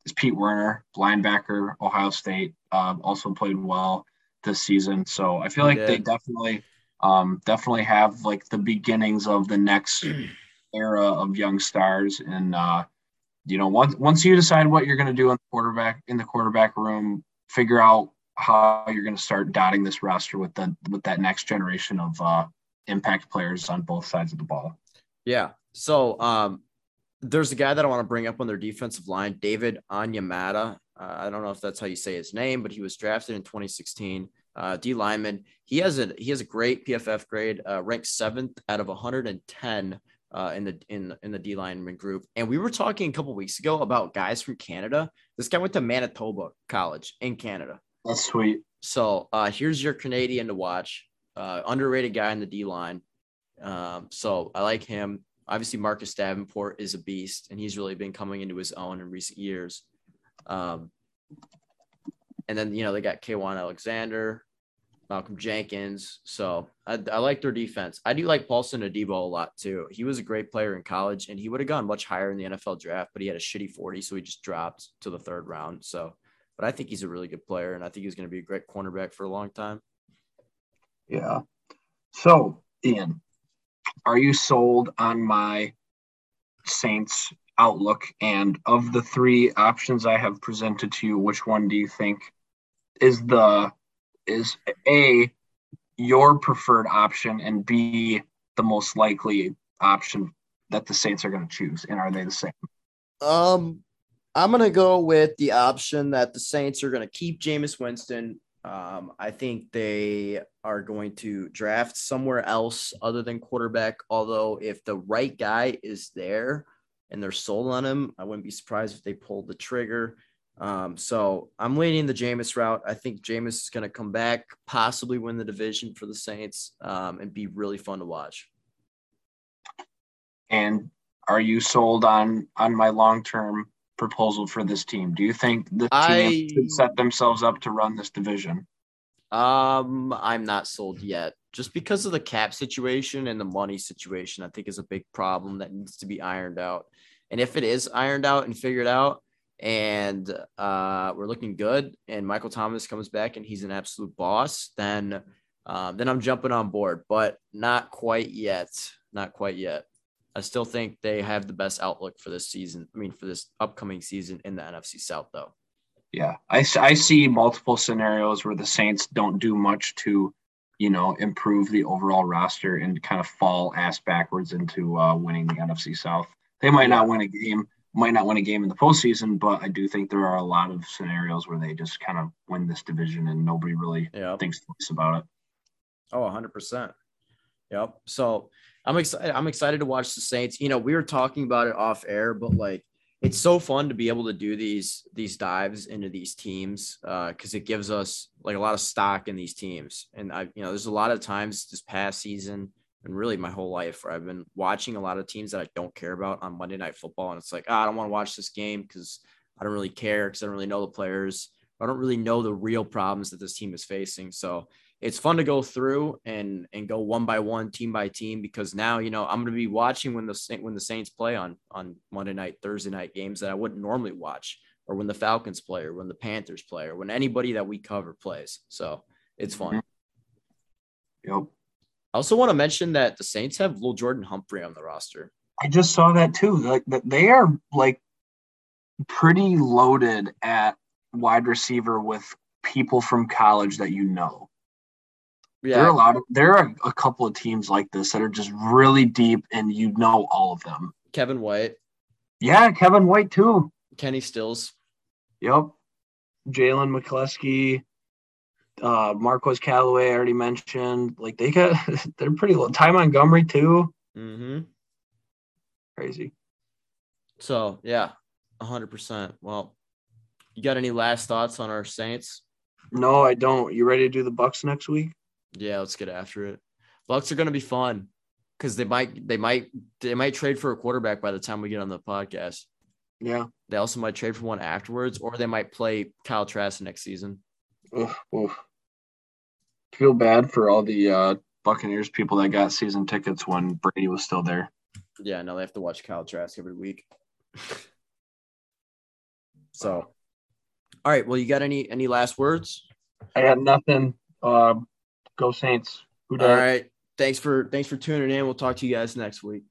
is Pete Werner, linebacker, Ohio State. Um, also played well this season. So I feel like they definitely um, definitely have like the beginnings of the next era of young stars. And uh, you know, once once you decide what you're going to do in the quarterback in the quarterback room, figure out how you're going to start dotting this roster with the with that next generation of uh, impact players on both sides of the ball. Yeah. So um, there's a guy that I want to bring up on their defensive line, David Onyemata. Uh, I don't know if that's how you say his name, but he was drafted in 2016. Uh, D lineman. He has a he has a great PFF grade, uh, ranked seventh out of 110 uh, in the in in the D lineman group. And we were talking a couple weeks ago about guys from Canada. This guy went to Manitoba College in Canada. That's sweet. So uh, here's your Canadian to watch. Uh, underrated guy in the D line. Um, so I like him. Obviously, Marcus Davenport is a beast, and he's really been coming into his own in recent years. Um, and then you know they got Kwon Alexander, Malcolm Jenkins. So I, I, like their defense. I do like Paulson Adebo a lot too. He was a great player in college, and he would have gone much higher in the NFL draft, but he had a shitty 40, so he just dropped to the third round. So but I think he's a really good player, and I think he's going to be a great cornerback for a long time. Yeah. So, Ian, are you sold on my Saints outlook? And of the three options I have presented to you, which one do you think is the is a your preferred option and b the most likely option that the Saints are going to choose? And are they the same? Um, I'm going to go with the option that the Saints are going to keep Jameis Winston. Um, I think they are going to draft somewhere else other than quarterback. Although, if the right guy is there and they're sold on him, I wouldn't be surprised if they pulled the trigger. Um, so I'm leaning the Jameis route. I think Jameis is going to come back, possibly win the division for the Saints, um, and be really fun to watch. And are you sold on on my long term proposal for this team? Do you think the team should set themselves up to run this division? Um, I'm not sold yet. Just because of the cap situation and the money situation, I think is a big problem that needs to be ironed out. And if it is ironed out and figured out, and uh, we're looking good, and Michael Thomas comes back and he's an absolute boss, then um, then I'm jumping on board. But not quite yet. Not quite yet. I still think they have the best outlook for this season. I mean, for this upcoming season in the NFC South, though. Yeah, I, I see multiple scenarios where the Saints don't do much to, you know, improve the overall roster and kind of fall ass backwards into uh, winning the NFC South. They might not win a game, might not win a game in the postseason, but I do think there are a lot of scenarios where they just kind of win this division and nobody really thinks twice about it. Oh, 100%. Yep. So I'm excited. I'm excited to watch the Saints. You know, we were talking about it off air, but like it's so fun to be able to do these these dives into these teams because uh, it gives us like a lot of stock in these teams. And I, you know, there's a lot of times this past season and really my whole life where I've been watching a lot of teams that I don't care about on Monday Night Football, and it's like oh, I don't want to watch this game because I don't really care because I don't really know the players. I don't really know the real problems that this team is facing. So it's fun to go through and and go one by one, team by team, because now you know I'm going to be watching when the when the Saints play on on Monday night, Thursday night games that I wouldn't normally watch, or when the Falcons play, or when the Panthers play, or when anybody that we cover plays. So it's fun. Mm-hmm. Yep. I also want to mention that the Saints have little Lil'Jordan Humphrey on the roster. I just saw that too. Like that they are like pretty loaded at wide receiver with people from college that you know. Yeah. There are a lot of there are a couple of teams like this that are just really deep and you know all of them. Kevin White. Yeah, Kevin White too. Kenny Stills. Yep. Jalen McCleskey, uh Marquez Callaway, I already mentioned. Like they got they're pretty low. Ty Montgomery too. Mm-hmm. Crazy. So yeah, hundred percent. Well, you got any last thoughts on our Saints? No, I don't. You ready to do the Bucs next week? Yeah, let's get after it. Bucs are going to be fun because they might they might they might trade for a quarterback by the time we get on the podcast. Yeah. They also might trade for one afterwards, or they might play Kyle Trask next season. Oof, oof. Feel bad for all the uh, Buccaneers people that got season tickets when Brady was still there. Yeah, now they have to watch Kyle Trask every week. so, all right. Well, you got any any last words? I got nothing. Um, Go Saints. Who All right. Thanks for thanks for tuning in. We'll talk to you guys next week.